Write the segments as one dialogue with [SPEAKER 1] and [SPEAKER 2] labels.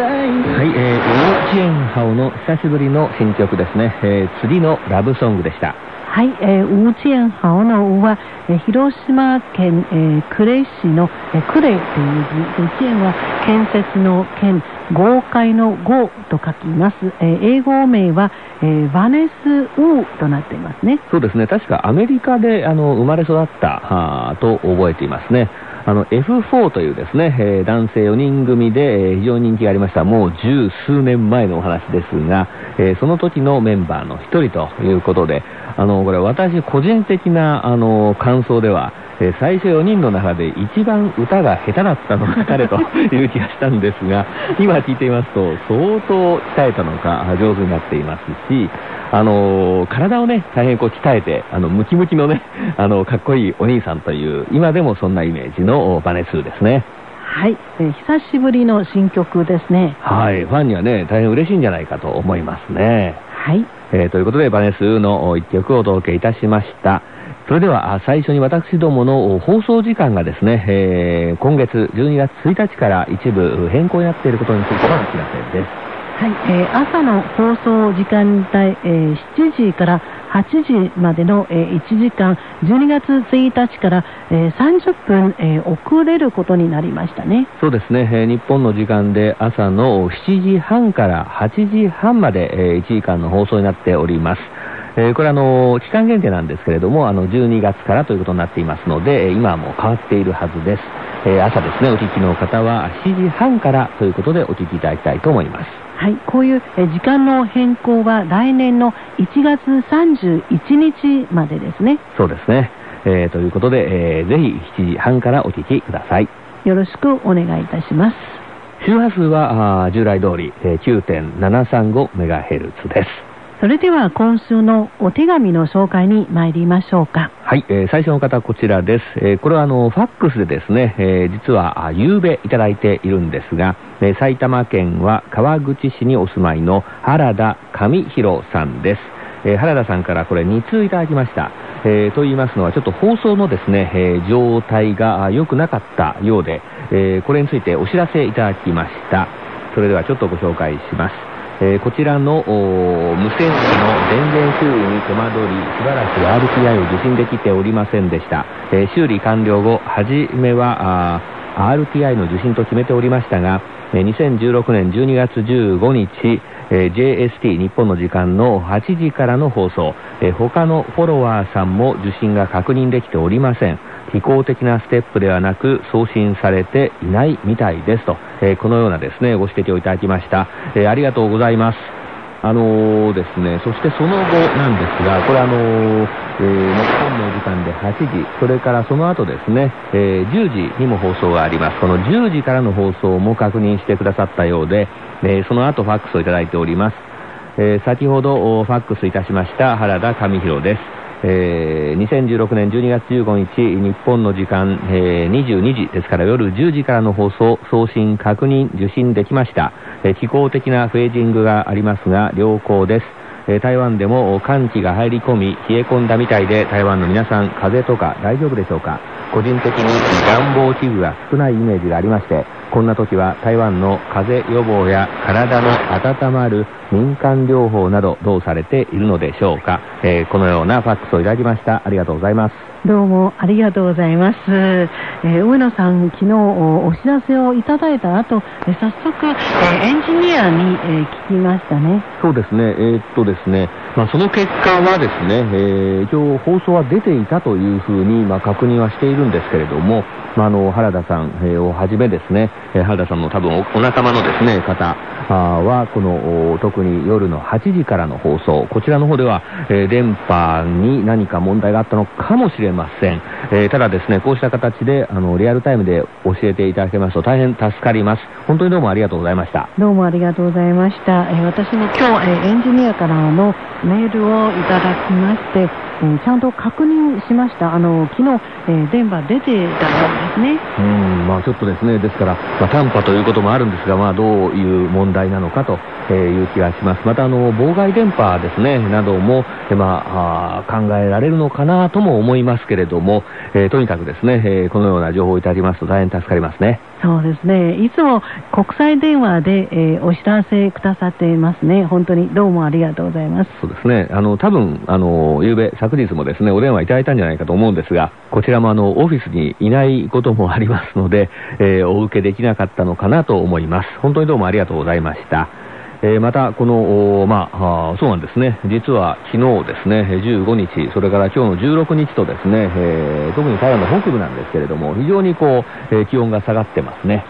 [SPEAKER 1] はい、えー、ウーチェンハオの久しぶりの新曲ですね、えー、釣りのラブソングでした。
[SPEAKER 2] はい、えー、ウーチェンハオのウは、えー、広島県、えー、呉市の、えー、呉という字、ウーチェンは建設の建、豪快の豪と書きます。えー、英語名は、えー、バネス・ウーとなっていますね。
[SPEAKER 1] そうですね、確かアメリカであの生まれ育ったはと覚えていますね。あの F4 というですね、えー、男性4人組で、えー、非常に人気がありました、もう十数年前のお話ですが、えー、その時のメンバーの一人ということで、あの、これ私個人的な、あの、感想では、え最初4人の中で一番歌が下手だったのが 彼という気がしたんですが、今聞いていますと、相当鍛えたのか上手になっていますし、あの体をね、大変こう鍛えて、あの、ムキムキのね、あの、かっこいいお兄さんという、今でもそんなイメージのバネスーですね。
[SPEAKER 2] はい、えー、久しぶりの新曲ですね。
[SPEAKER 1] はい、ファンにはね、大変嬉しいんじゃないかと思いますね。
[SPEAKER 2] はい。
[SPEAKER 1] えー、ということで、バネスーの一曲をお届けいたしました。それでは最初に私どもの放送時間がですね、えー、今月12月1日から一部変更になっていることについてのお知らせです。
[SPEAKER 2] はい、えー、朝の放送時間帯、えー、7時から8時までの、えー、1時間、12月1日から、えー、30分、えー、遅れることになりましたね。
[SPEAKER 1] そうですね、えー、日本の時間で朝の7時半から8時半まで、えー、1時間の放送になっております。えー、これあの、期間限定なんですけれども、あの、12月からということになっていますので、今はもう変わっているはずです。えー、朝ですね、お聞きの方は7時半からということでお聞きいただきたいと思います。
[SPEAKER 2] はい、こういう時間の変更は来年の1月31日までですね。
[SPEAKER 1] そうですね。えー、ということで、えー、ぜひ7時半からお聞きください。
[SPEAKER 2] よろしくお願いいたします。
[SPEAKER 1] 周波数は従来通り、えー、9.735MHz です。
[SPEAKER 2] それでは今週のお手紙の紹介に参りましょうか。
[SPEAKER 1] はい、えー、最初の方こちらです。えー、これはあの、ファックスでですね、えー、実は、あ、夕べいただいているんですが、えー、埼玉県は川口市にお住まいの原田上弘さんです。えー、原田さんからこれ2通いただきました。えー、と言いますのは、ちょっと放送のですね、えー、状態が良くなかったようで、えー、これについてお知らせいただきました。それではちょっとご紹介します。えー、こちらの無線機の電源修理に手間取り、しばらく RTI を受信できておりませんでした。えー、修理完了後、はじめは RTI の受信と決めておりましたが、2016年12月15日、JST 日本の時間の8時からの放送、他のフォロワーさんも受信が確認できておりません。非公的なステップではなく送信されていないみたいですと、えー、このようなですね、ご指摘をいただきました。えー、ありがとうございます。あのー、ですね、そしてその後なんですが、これあのー、えー、日本の時間で8時、それからその後ですね、えー、10時にも放送があります。この10時からの放送も確認してくださったようで、えー、その後ファックスをいただいております。えー、先ほどファックスいたしました原田上弘です。えー、2016年12月15日、日本の時間、えー、22時ですから夜10時からの放送、送信、確認、受信できました。えー、気候的なフェージングがありますが、良好です。えー、台湾でも寒気が入り込み、冷え込んだみたいで、台湾の皆さん、風邪とか大丈夫でしょうか？個人的に暖房器具が少ないイメージがありまして、こんな時は台湾の風邪予防や体の温まる民間療法などどうされているのでしょうか、えー、このようなファックスをいただきました。ありがとうございます。
[SPEAKER 2] どうもありがとうございます、えー、上野さん昨日お知らせをいただいた後、えー、早速、えー、エンジニアに、え聞きましたね。
[SPEAKER 1] そうですね。えっとですね、まあ、その結果はですね、え一応放送は出ていたというふうに、まあ、確認はしているんですけれどもまあ、あの原田さん、えー、をはじめですね、えー、原田さんの多分お仲間のですね方はこの特に夜の8時からの放送。こちらの方では、えー、電波に何か問題があったのかもしれません、え、ただですねこうした形であのリアルタイムで教えていただけますと大変助かります。本当にどうもありがとうございました。
[SPEAKER 2] どうもありがとうございました、え、私も今日、え、エンジニアからのメールをいただきましてえ、ちゃんと確認しました。あの、昨日、え、電波出てたですね。
[SPEAKER 1] うん、まあちょっとですね、ですから、まあ、短波ということもあるんですが、まあどういう問題なのかとえー、いう気がします。また、あの、妨害電波ですね、なども、えまあ、考えられるのかなとも思いますけれども、えー、とにかくですね、えー、このような情報をいただきますと大変助かりますね。
[SPEAKER 2] そうですね。いつも国際電話で、えー、お知らせくださっていますね。本当にどうもありがとうございます。
[SPEAKER 1] そうですね。あの、多分、あの、昨べ、昨日もですね、お電話いただいたんじゃないかと思うんですが、こちらもあの、オフィスにいないこともありますので、えー、お受けできなかったのかなと思います。本当にどうもありがとうございました。えー、また、この、まあ、そうなんですね。実は昨日ですね、15日、それから今日の16日とですね、えー、特に台湾の北部なんですけれども、非常にこう、えー、気温が下がってますね。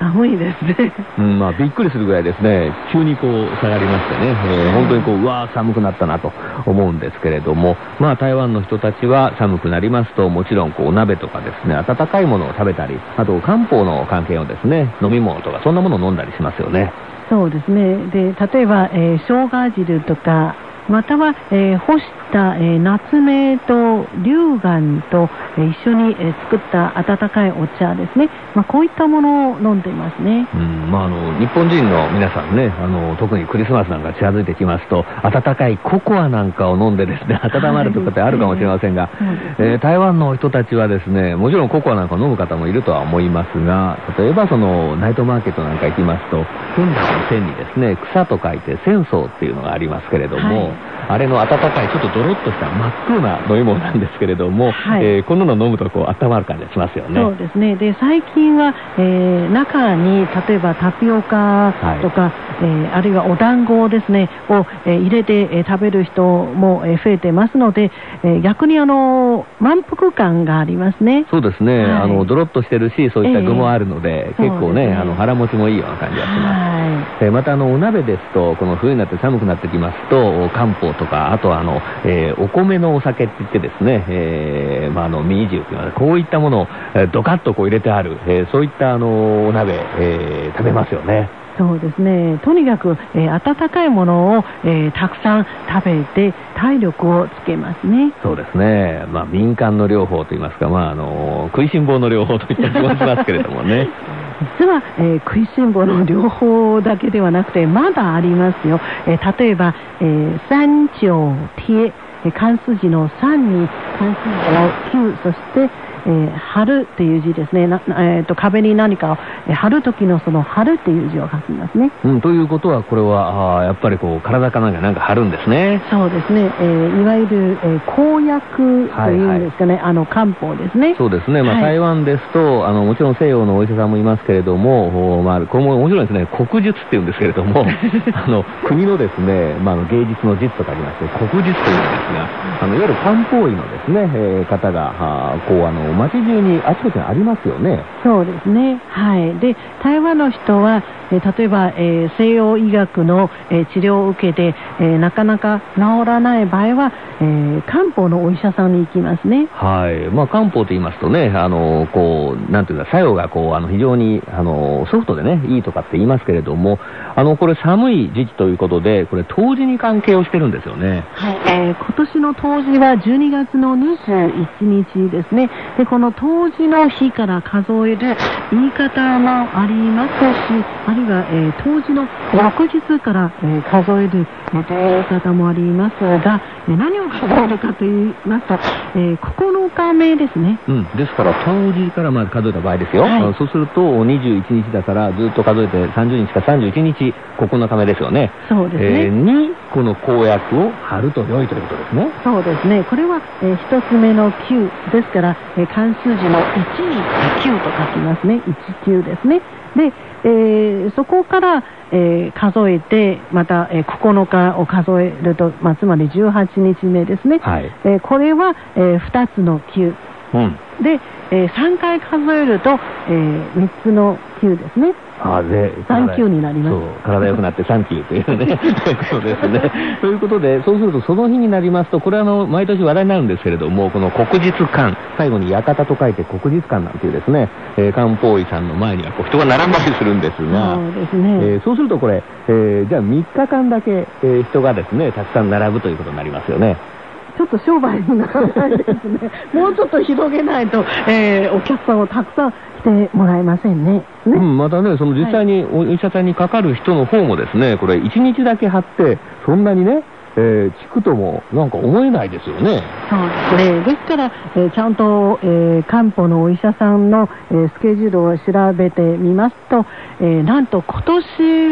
[SPEAKER 2] 寒いですね。
[SPEAKER 1] うん、まあ、びっくりするぐらいですね、急にこう、下がりましてね、えー、本当にこう、うわー、寒くなったなと思うんですけれども、まあ、台湾の人たちは寒くなりますと、もちろん、こう、鍋とかですね、温かいものを食べたり、あと、漢方の関係をですね、飲み物とか、そんなものを飲んだりしますよね。
[SPEAKER 2] そうですね。で、例えば、えー、生姜汁とか、または、えー、干した、えー、夏目と龍眼と、えー、一緒に、えー、作った温かいお茶ですね、まあ、こういったものを飲んでいますね、
[SPEAKER 1] うんまあ、あの日本人の皆さんねあの特にクリスマスなんか近づいてきますと温かいココアなんかを飲んでですね 温まるとかってあるかもしれませんが、はい。ね、えー、台湾の人たちはですねもちろんココアなんかを飲む方もいるとは思いますが例えばそのナイトマーケットなんか行きますと本来の線にですね草と書いて戦争っていうのがありますけれども、はいあれの温かい、ちょっとドロッとした真っ黒な飲み物なんですけれども、はい、えー、こんなの飲むとこう温まる感じがしますよね。
[SPEAKER 2] そうですね。で、最近は、えー、中に例えばタピオカとか、はい、えー、あるいはお団子ですね、を、えー、入れて、えー、食べる人も、えー、増えてますので、えー、逆にあの、満腹感がありますね。
[SPEAKER 1] そうですね。はい、あの、ドロッとしてるし、そういった具もあるので、えー、結構ね、ねあの、腹持ちもいいような感じがします。はい、えー、またあの、お鍋ですと、この冬になって寒くなってきますと、漢方とか、あとはあの、えー、お米のお酒って言ってですね、えー、まあ、あの、ミニジュっていうのは、こういったものを、えー、ドカッとこう入れてある、えー、そういったあの、お鍋、えー、食べますよね。
[SPEAKER 2] そうですね。とにかく、えー、温かいものを、えー、たくさん食べて体力をつけますね。
[SPEAKER 1] そうですね。まあ民間の療法といいますか、まああの食いしん坊の療法といった気もしますけれどもね。
[SPEAKER 2] 実は、えー、食いしん坊の両方だけではなくて、まだありますよ。えー、例えば、えー、三条贴、関数字の3に関数字の9、そして、えー、貼るっていう字ですね、なえーと、壁に何かを、えー、貼る時のその貼るっていう字を書きますね。
[SPEAKER 1] うん、ということは、これはあやっぱりこう体かなんかなんか貼るんですね。
[SPEAKER 2] そうですね、えー、いわゆる、えー、公約というんですかね、はいはい、あの漢方ですね。
[SPEAKER 1] そうですね、まあ、はい、台湾ですとあの、もちろん西洋のお医者さんもいますけれども、まあ、これももちろんですね、国術っていうんですけれども、あの国のですね、まあ、芸術の術とかありまして、国術というんですが、あのいわゆる漢方医のですね、えー、方が、あこうあの街中にあちこちにありますよね。
[SPEAKER 2] そうですね。はい。で、台湾の人は、え例えば、えー、西洋医学の、えー、治療を受けて、えー、なかなか治らない場合は、えー、漢方のお医者さんに行きますね。
[SPEAKER 1] はい。まあ、漢方と言いますとね、あの、こう、なんていうか、作用がこう、あの、非常に、あの、ソフトでね、いいとかって言いますけれども、あの、これ寒い時期ということで、これ、冬至に関係をしてるんですよね。
[SPEAKER 2] はい。えー、今年の冬至は12月の21日ですね。で、この冬至の日から数える言い方もありますし、あるいは、えー、冬至の翌日から、えー、数える、えー、言い方もありますが、えー、何を数えるかと言いますと、えー、9日目ですね。
[SPEAKER 1] うん。ですから、冬至からまず数えた場合ですよ。はい、そうすると、21日だから、ずっと数えて30日か31日、9日目ですよね。
[SPEAKER 2] そうですね。えー、
[SPEAKER 1] に、この公約を貼ると良いということですね。
[SPEAKER 2] そうですね。これは、えー、一つ目の9ですから、えー、関数字の1に9と書きますね。19ですね。で、えー、そこから、えー、数えて、また、えー、9日を数えると、まあ、つまり18日目ですね。はい、えー、これは、えー、2つの9。うん、で、えー、3回数えると、えー、3つの9ですね。
[SPEAKER 1] あで、
[SPEAKER 2] サンキューになります。そう、
[SPEAKER 1] 体良くなってサンキューというね、そうですね。ということで、そうするとその日になりますと、これはあの、毎年話題になるんですけれども、この国実館、最後に館と書いて国実館なんていうですね、えー、漢方医さんの前にはこう人が並んだりするんですが、
[SPEAKER 2] そうですね。
[SPEAKER 1] えー、そうするとこれ、えー、じゃあ3日間だけ、えー、人がですね、たくさん並ぶということになりますよね。
[SPEAKER 2] ちょっと商売にならないですね。もうちょっと広げないと、えー、お客さんをたくさん一してもらえませんね。
[SPEAKER 1] うん、またね、その実際にお医者さんにかかる人の方もですね、これ1日だけ貼って、そんなにね、えー、聞くともなんか思えないですよね。
[SPEAKER 2] そうですね。ですから、えー、ちゃんと、えー、漢方のお医者さんの、えー、スケジュールを調べてみますと、えー、なんと今年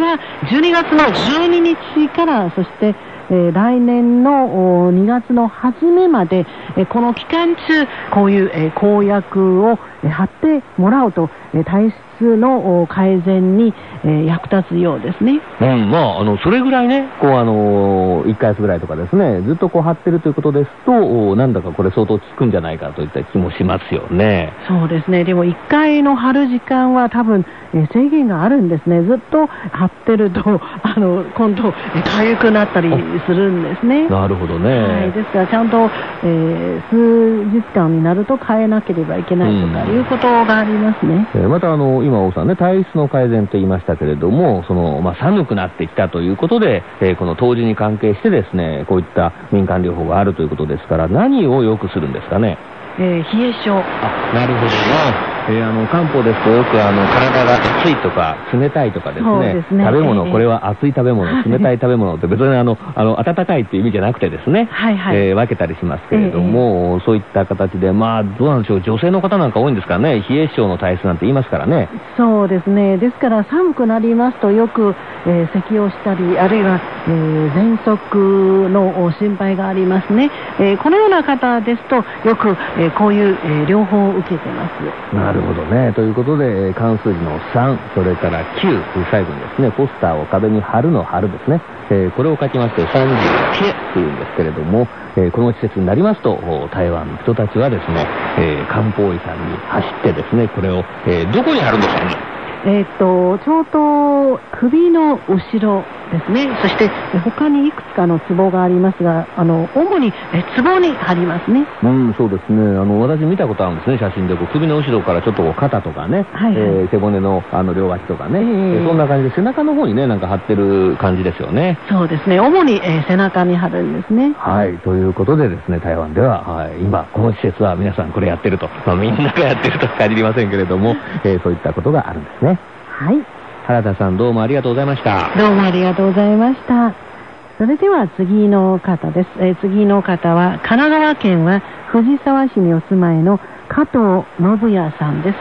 [SPEAKER 2] は12月の12日から、そしてえー、来年の2月の初めまで、えー、この期間中、こういう、えー、公約を、え、貼ってもらうと、えー、体質の改善に、えー、役立つようですね。
[SPEAKER 1] うん、まあ、あの、それぐらいね、こう、あのー、1ヶ月ぐらいとかですね、ずっとこう貼ってるということですと、なんだかこれ相当効くんじゃないかといった気もしますよね。
[SPEAKER 2] そうですね。でも1回の貼る時間は多分、えー、制限があるんですね。ずっと貼ってると、あの、今度、痒くなったりするんですね。
[SPEAKER 1] なるほどね。
[SPEAKER 2] はい。ですから、ちゃんと、えー、数日間になると変えなければいけないとかいうことがありますね。
[SPEAKER 1] うん、えー、また、あの、今、王さんね、体質の改善と言いましたけれども、その、まあ、寒くなってきたということで、えー、この冬至に関係してですね、こういった民間療法があるということですから、何をよくするんですかね？
[SPEAKER 2] えー、冷え性。
[SPEAKER 1] あ、なるほどね。えー、あの、漢方ですとよくあの、体が熱いとか、冷たいとかですね、すね。食べ物、えー、これは熱い食べ物、冷たい食べ物って別にあの、あの、温かいっていう意味じゃなくてですね、はいはい、えー、分けたりしますけれども、えー、そういった形で、まあ、どうなんでしょう、女性の方なんか多いんですからね、冷え性の体質なんて言いますからね。
[SPEAKER 2] そうですね。ですから寒くなりますとよく、えー、咳をしたり、あるいは、えー、喘息の心配がありますね。えー、このような方ですと、よく、えー、こういう、えー、療法を受けてます。
[SPEAKER 1] るほどね。ということで、関数字の3、それから9、最後にですね、ポスターを壁に貼るの貼るですね。えー、これを書きまして、30ケというんですけれども、えー、この季節になりますと、台湾の人たちはですね、えー、漢方医さんに走ってですね、これを、えどこに貼るのか
[SPEAKER 2] えっ、と、ちょうど首の後ろですね。そして他にいくつかのツボがありますが、あの、主にツボに貼りますね。
[SPEAKER 1] うん、そうですね。あの、私見たことあるんですね、写真で。こう首の後ろからちょっとこう肩とかね、はいはい、えー、背骨のあの両脇とかね、えー、そんな感じで背中の方にね、なんか貼ってる感じですよね。
[SPEAKER 2] そうですね。主に、えー、背中に貼るんですね。
[SPEAKER 1] はい。ということでですね、台湾では、はい、今、この施設は皆さんこれやってると。まあ、みんながやってるとは限りませんけれども、えー、そういったことがあるんですね。
[SPEAKER 2] はい。
[SPEAKER 1] 原田さんどうもありがとうございました。
[SPEAKER 2] どうもありがとうございました。それでは次の方です。えー、次の方は、神奈川県は藤沢市にお住まいの加藤信也さんです。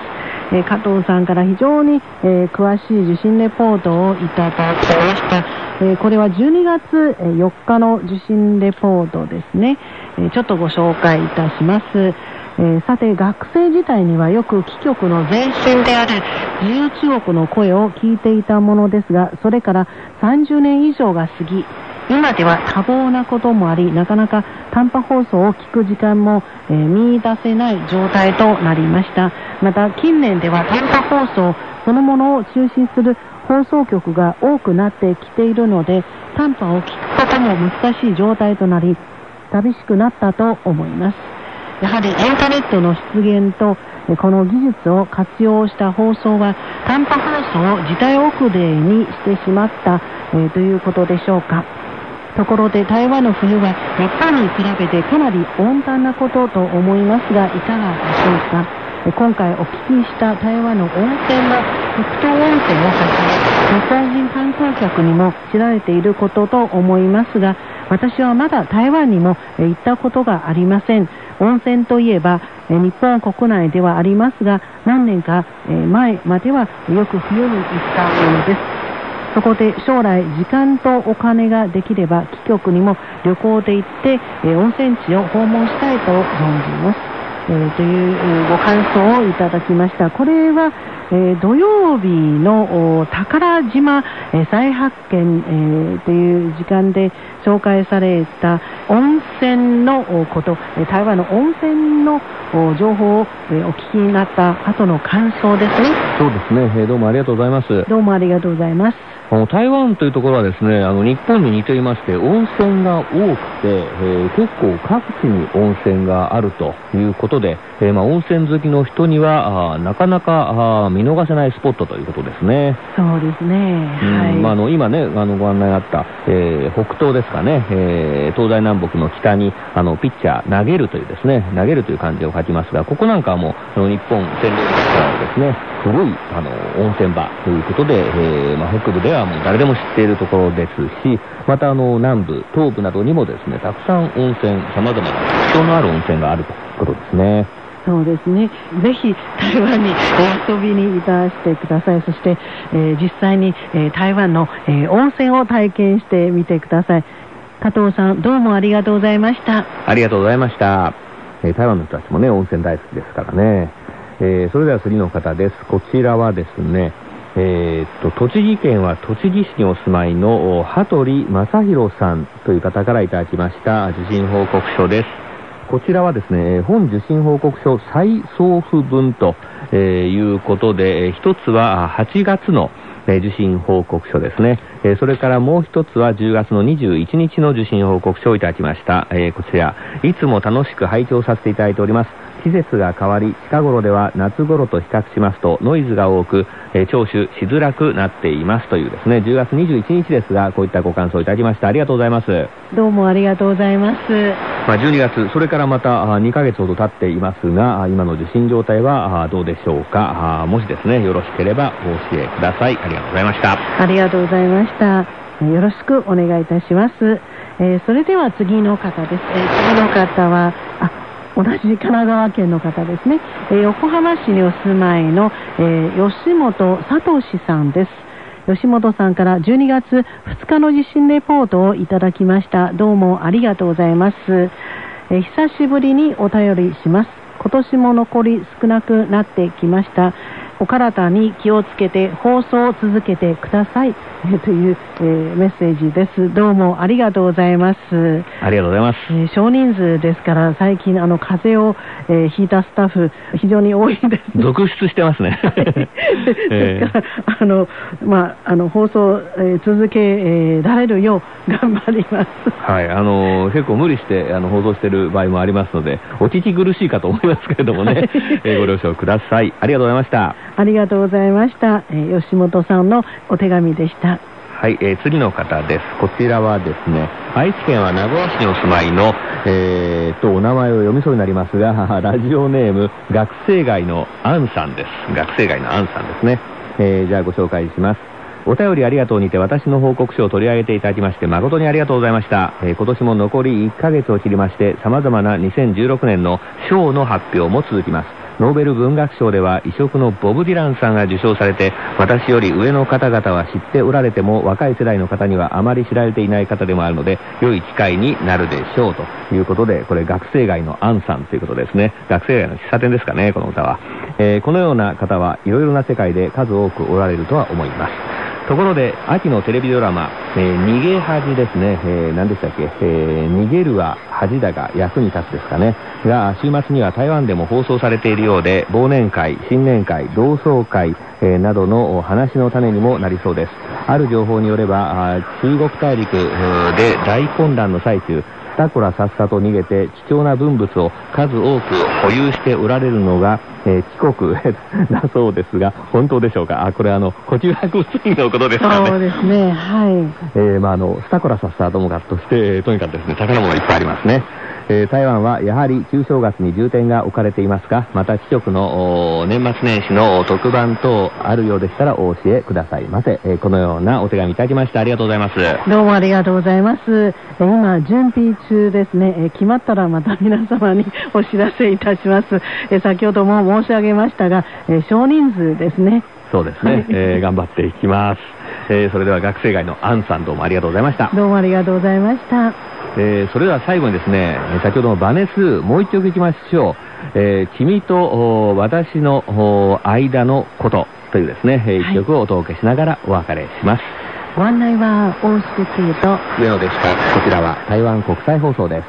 [SPEAKER 2] えー、加藤さんから非常に、えー、詳しい受診レポートをいただきました。えこれは12月4日の受診レポートですね。えちょっとご紹介いたします。えー、さて学生時代にはよく貴局の前身である自由中国の声を聞いていたものですがそれから30年以上が過ぎ今では多忙なこともありなかなか短波放送を聞く時間も、えー、見出せない状態となりました。また近年では短波放送そのものを中心する放送局が多くなってきているので短波を聞くことも難しい状態となり寂しくなったと思います。やはりインターネットの出現とこの技術を活用した放送は短波放送を時代遅れにしてしまった、えー、ということでしょうか。ところで台湾の冬は日本に比べてかなり温暖なことと思いますがいかがでしょうか。今回お聞きした台湾の温泉の北東温泉をはじめ日本人観光客にも知られていることと思いますが私はまだ台湾にも行ったことがありません。温泉といえば、え日本国内ではありますが、何年か、え前まではよく冬に行ったものです。そこで将来時間とお金ができれば、貴局にも旅行で行って、え温泉地を訪問したいと存じます。えー、というご感想をいただきました。これは、えー、土曜日の宝島、えー、再発見、えー、という時間で紹介された温泉のこと、台湾の温泉の情報を、えお聞きになった後の感想ですね。
[SPEAKER 1] そうですね、えどうもありがとうございます。
[SPEAKER 2] どうもありがとうございます。
[SPEAKER 1] あの台湾というところはですね、あの日本に似ていまして、温泉が多くて、えー、結構各地に温泉があるということで、えー、まあ、温泉好きの人には、あなかなかあ見逃せないスポットということですね。
[SPEAKER 2] そうですね。
[SPEAKER 1] はい。まあ、あの今ね、あのご案内があった、えー、北東ですかね、えー、東西南北の北にあのピッチャー投げるというですね、投げるという漢字を書きますが、ここなんかはもうあの日本占領からですね、古いあの温泉場ということで、えーまあ、北部ではもう誰でも知っているところですし、またあの南部、東部などにもですね、たくさん温泉、様々な特徴のある温泉があるということですね。
[SPEAKER 2] そうですね。ぜひ台湾にお遊びにいたしてください。そして、えー、実際に、えー、台湾の、えー、温泉を体験してみてください。加藤さん、どうもありがとうございました。
[SPEAKER 1] ありがとうございました。えー、台湾の人たちもね、温泉大好きですからね。えー、それでは次の方です。こちらはですね、えー、っと、栃木県は栃木市にお住まいの羽鳥正宏さんという方からいただきました受信報告書です。こちらはですね、本受信報告書再送付分ということで、一つは8月の受信報告書ですね。それからもう一つは10月の21日の受信報告書をいただきました。こちら、いつも楽しく拝聴させていただいております。季節が変わり、近頃では夏頃と比較しますとノイズが多く、えー、聴取しづらくなっていますというですね、10月21日ですが、こういったご感想をいただきました。ありがとうございます。
[SPEAKER 2] どうもありがとうございます。
[SPEAKER 1] まあ、12月、それからまた2ヶ月ほど経っていますが、今の受信状態はどうでしょうか。もしですね、よろしければお教えください。ありがとうございました。
[SPEAKER 2] ありがとうございました。よろしくお願いいたします。えー、それでは次の方です。えー、次の方は、あ、同じ神奈川県の方ですね、えー、横浜市にお住まいの、えー、吉本聡さんです。吉本さんから12月2日の地震レポートをいただきました。どうもありがとうございます。えー、久しぶりにお便りします。今年も残り少なくなってきました。お体に気をつけて放送を続けてください。という、えー、メッセージです。どうもありがとうございます。
[SPEAKER 1] ありがとうございます。
[SPEAKER 2] えー、少人数ですから最近あの風邪を、えー、ひいたスタッフ非常に多いです。
[SPEAKER 1] 続出してますね。
[SPEAKER 2] ですから、あのまああの放送、えー、続け、えー、られるよう頑張ります。
[SPEAKER 1] はい、あの結構無理してあの放送している場合もありますのでお聞き苦しいかと思いますけれどもね、えー、ご了承ください。ありがとうございました。
[SPEAKER 2] ありがとうございました。えー、吉本さんのお手紙でした。
[SPEAKER 1] はい、えー、次の方です。こちらはですね、愛知県は名古屋市にお住まいの、えー、と、お名前を読みそうになりますが、ラジオネーム、学生街のアンさんです。学生街のアンさんですね。えー、じゃあご紹介します。お便りありがとうにて私の報告書を取り上げていただきまして誠にありがとうございました。えー、今年も残り1ヶ月を切りまして様々な2016年の賞の発表も続きます。ノーベル文学賞では異色のボブ・ディランさんが受賞されて私より上の方々は知っておられても若い世代の方にはあまり知られていない方でもあるので良い機会になるでしょうということでこれ学生街のアンさんということですね。学生街の喫茶店ですかねこの歌は、えー、このような方はいろいろな世界で数多くおられるとは思います。ところで、秋のテレビドラマ、えー、逃げ恥ですね、えー、何でしたっけ、えー、逃げるは恥だが役に立つですかね、が、週末には台湾でも放送されているようで、忘年会、新年会、同窓会、えー、などの話の種にもなりそうです。ある情報によれば、中国大陸で大混乱の最中、田倉さっさと逃げて貴重な文物を数多く保有しておられるのが、えー、帰国 だそうですが、本当でしょうか？あ、これあの、古中博水のことですかね。
[SPEAKER 2] そうですね、はい。
[SPEAKER 1] えー、まああの、スタコラさっさともかとして、とにかくですね、宝物いっぱいありますね。えー、台湾はやはり旧正月に重点が置かれていますが、また貴局の年末年始の特番等あるようでしたらお教えくださいませ。えー、このようなお手紙いただきましてありがとうございます。
[SPEAKER 2] どうもありがとうございます。えー、今、準備中ですね、え決まったらまた皆様にお知らせいたします。え先ほども申し上げましたが、え少人数ですね。
[SPEAKER 1] そうですね、え頑張っていきます。えそれでは学生街のアンさんどうもありがとうございました。
[SPEAKER 2] どうもありがとうございました。
[SPEAKER 1] えー、それでは最後にですね、先ほどのバネス、もう一曲いきましょう。えー、君と私の間のことというですね、一曲をお届けしながらお別れします。
[SPEAKER 2] ご案内は大宿通と
[SPEAKER 1] 上野でした。こちらは台湾国際放送です。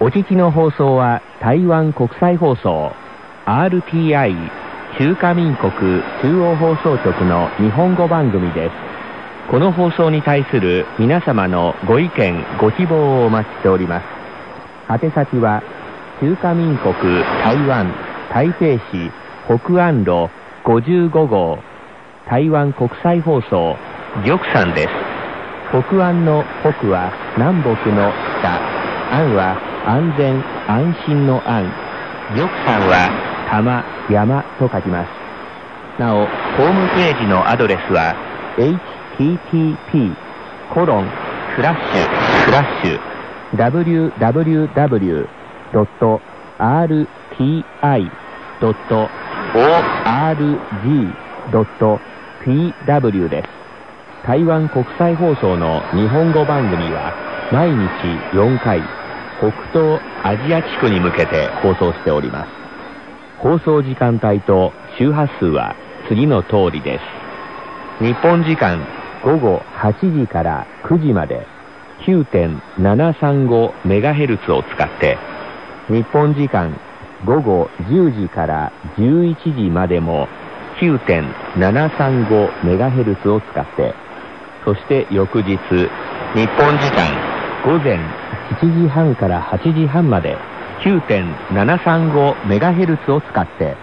[SPEAKER 1] お聞きの放送は台湾国際放送 RTI 中華民国中央放送局の日本語番組です。この放送に対する皆様のご意見、ご希望をお待ちしております。宛先は、中華民国台湾台北市北安路55号台湾国際放送玉山です。北安の北は南北の北、安は安全安心の安、玉山は玉山と書きます。なお、ホームページのアドレスは http コロンスラッシュスラッシュ www.rti.org.tw です。台湾国際放送の日本語番組は毎日4回北東アジア地区に向けて放送しております。放送時間帯と周波数は次の通りです。日本時間午後8時から9時まで 9.735MHz を使って日本時間午後10時から11時までも 9.735MHz を使ってそして翌日日本時間午前7時半から8時半まで 9.735MHz を使って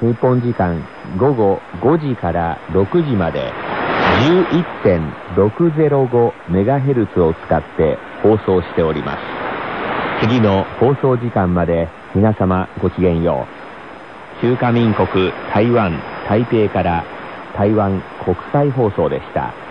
[SPEAKER 1] 日本時間午後5時から6時まで 11.605MHz を使って放送しております。次の放送時間まで皆様ごきげんよう。中華民国台湾台北から台湾国際放送でした。